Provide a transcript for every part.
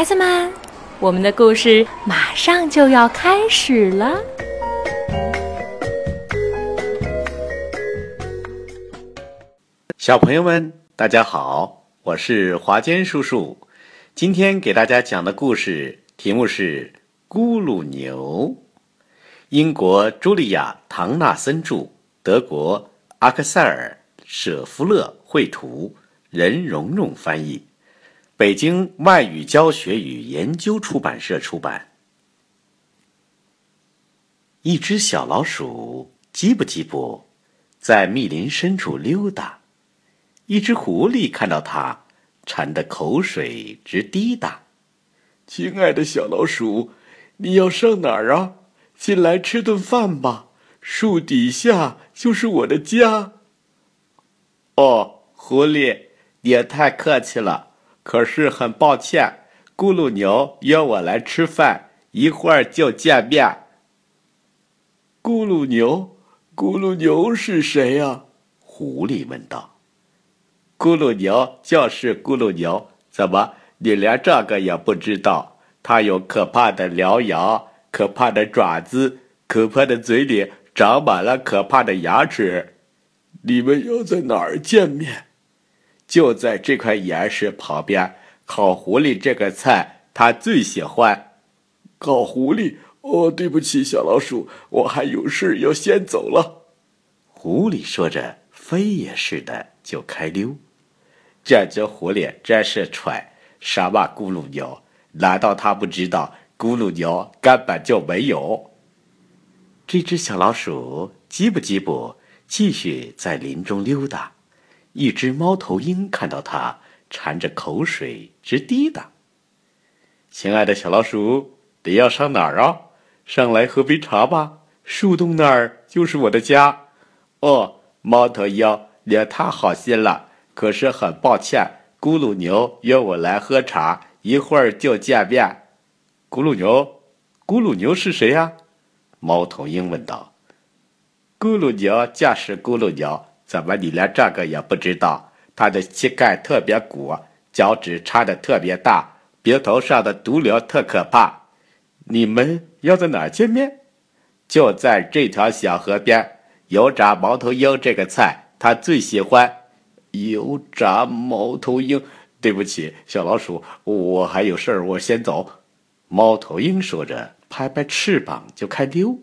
孩子们，我们的故事马上就要开始了。小朋友们，大家好，我是华坚叔叔。今天给大家讲的故事题目是《咕噜牛》，英国茱莉亚·唐纳森著，德国阿克塞尔·舍夫勒绘图，任蓉蓉翻译，北京外语教学与研究出版社出版。一只小老鼠，叽不叽不，在密林深处溜达。一只狐狸看到它，馋得口水直滴答。亲爱的小老鼠，你要上哪儿啊？进来吃顿饭吧，树底下就是我的家。哦，狐狸，你也太客气了。可是很抱歉，咕噜牛约我来吃饭，一会儿就见面。咕噜牛，咕噜牛是谁呀？狐狸问道。咕噜牛就是咕噜牛，怎么你连这个也不知道？它有可怕的獠牙，可怕的爪子，可怕的嘴里长满了可怕的牙齿。你们要在哪儿见面？就在这块岩石旁边。烤狐狸这个菜，他最喜欢。烤狐狸？哦，对不起，小老鼠，我还有事要先走了。狐狸说着，飞也似的就开溜。这只狐狸真是蠢，什么咕噜牛？难道他不知道咕噜牛根本就没有？这只小老鼠叽不叽不，继续在林中溜达。一只猫头鹰看到它，馋着口水直滴答。亲爱的小老鼠，你要上哪儿啊？上来喝杯茶吧，树洞那儿就是我的家。哦，猫头鹰，你也太好心了。可是很抱歉，咕噜牛约我来喝茶，一会儿就见面。咕噜牛，咕噜牛是谁呀？猫头鹰问道。咕噜牛就是咕噜牛，怎么你连这个也不知道？它的膝盖特别鼓，脚趾插的特别大，鼻头上的毒瘤特可怕。你们要在哪儿见面？就在这条小河边，油炸猫头鹰这个菜，他最喜欢。油炸猫头鹰，对不起，小老鼠，我还有事儿，我先走。猫头鹰说着，拍拍翅膀就开溜。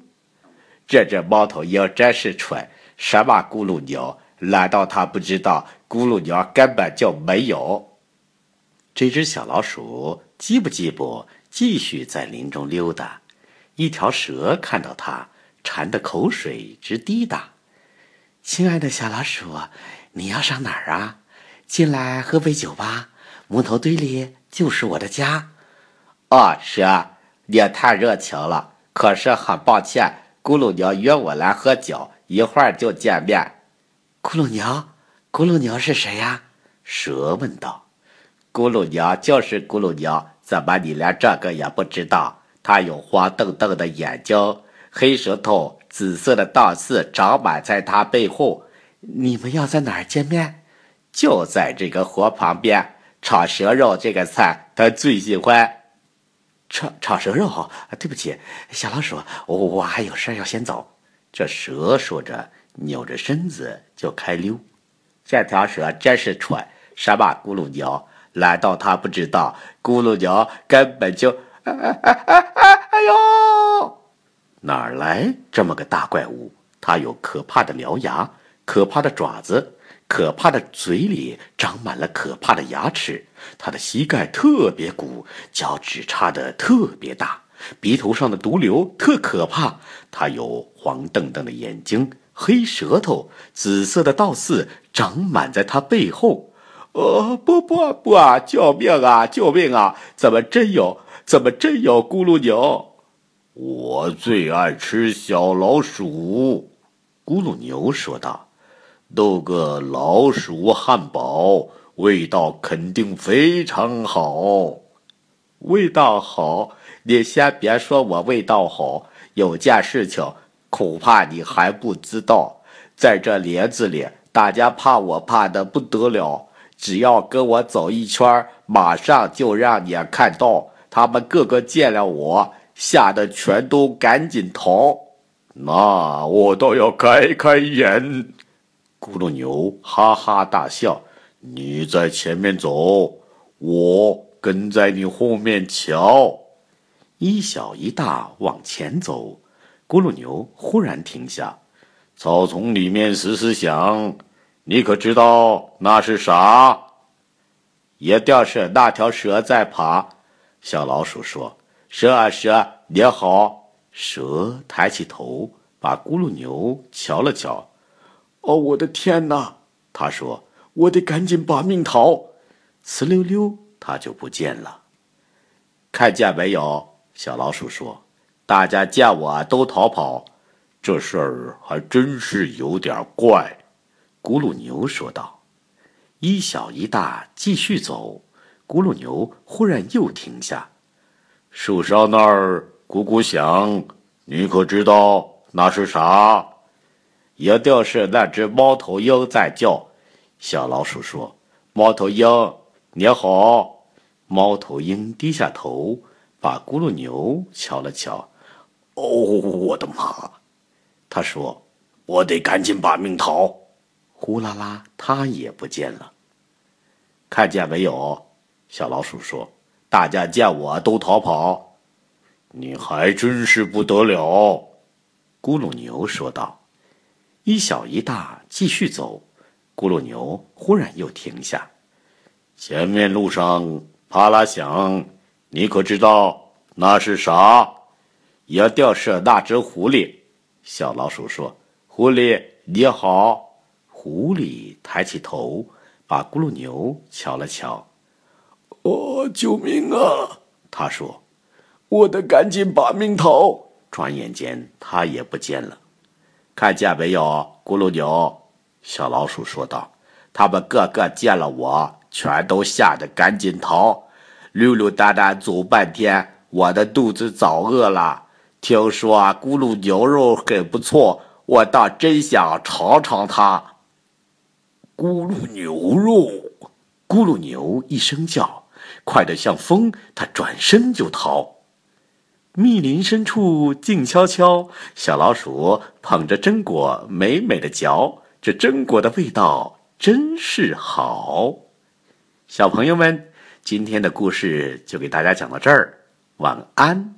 这只猫头鹰真是蠢，什么咕噜牛？难道他不知道咕噜牛根本就没有？这只小老鼠叽不叽不，继续在林中溜达。一条蛇看到它，馋得口水直滴答。亲爱的小老鼠。你要上哪儿啊？进来喝杯酒吧。木头堆里就是我的家。哦，蛇，你也太热情了。可是很抱歉，咕噜牛约我来喝酒，一会儿就见面。咕噜牛，咕噜牛是谁呀？蛇问道。咕噜牛就是咕噜牛，怎么你连这个也不知道？它有黄澄澄的眼睛，黑舌头，紫色的倒刺长满在它背后。你们要在哪儿见面？就在这个河旁边。炒蛇肉这个菜，他最喜欢。炒炒蛇肉？对不起，小老鼠，我我还有事要先走。这蛇说着，扭着身子就开溜。这条蛇真是蠢，什么咕噜鸟？难道他不知道咕噜鸟根本就……哎哎哎哎哎哎呦！哪来这么个大怪物？它有可怕的獠牙。可怕的爪子，可怕的嘴里长满了可怕的牙齿，它的膝盖特别鼓，脚趾插的特别大，鼻头上的毒瘤特可怕。它有黄澄澄的眼睛，黑舌头，紫色的倒刺长满在它背后。呃，不不不啊！救命啊！救命啊！怎么真有？怎么真有咕噜牛？我最爱吃小老鼠，咕噜牛说道。弄个老鼠汉堡，味道肯定非常好。味道好？你先别说我味道好，有件事情恐怕你还不知道。在这林子里，大家怕我怕的不得了。只要跟我走一圈，马上就让你看到他们个个见了我，吓得全都赶紧逃。那我倒要开开眼。咕噜牛哈哈大笑：“你在前面走，我跟在你后面瞧。”一小一大往前走，咕噜牛忽然停下，草丛里面嘶嘶响。你可知道那是啥？一定是那条蛇在爬。小老鼠说：“蛇啊蛇，你好。”蛇抬起头，把咕噜牛瞧了瞧。哦，我的天哪！他说：“我得赶紧把命逃。”呲溜溜，他就不见了。看见没有？小老鼠说：“大家见我都逃跑，这事儿还真是有点怪。”咕噜牛说道：“一小一大继续走。”咕噜牛忽然又停下，树梢那儿咕咕响，你可知道那是啥？一定是那只猫头鹰在叫。小老鼠说：“猫头鹰，你好。”猫头鹰低下头。把咕噜牛瞧了瞧，哦，我的妈！他说：“我得赶紧把命逃。”呼啦啦，它也不见了。看见没有？小老鼠说：“大家见我都逃跑。”你还真是不得了，咕噜牛说道。一小一大继续走，咕噜牛忽然又停下。前面路上啪啦响。你可知道那是啥？一定是那只狐狸。小老鼠说：“狐狸你好。”狐狸抬起头，把咕噜牛瞧了瞧。“哦，救命啊！”他说，“我得赶紧把命逃。”转眼间，他也不见了。看见没有，咕噜牛？小老鼠说道：“他们个个见了我，全都吓得赶紧逃。”溜溜达达走半天，我的肚子早饿了。听说啊咕噜牛肉很不错，我倒真想尝尝它。咕噜牛肉，咕噜牛一声叫，快得像风，它转身就逃。密林深处静悄悄，小老鼠捧着榛果，美美的嚼。这榛果的味道真是好。小朋友们。今天的故事就给大家讲到这儿，晚安。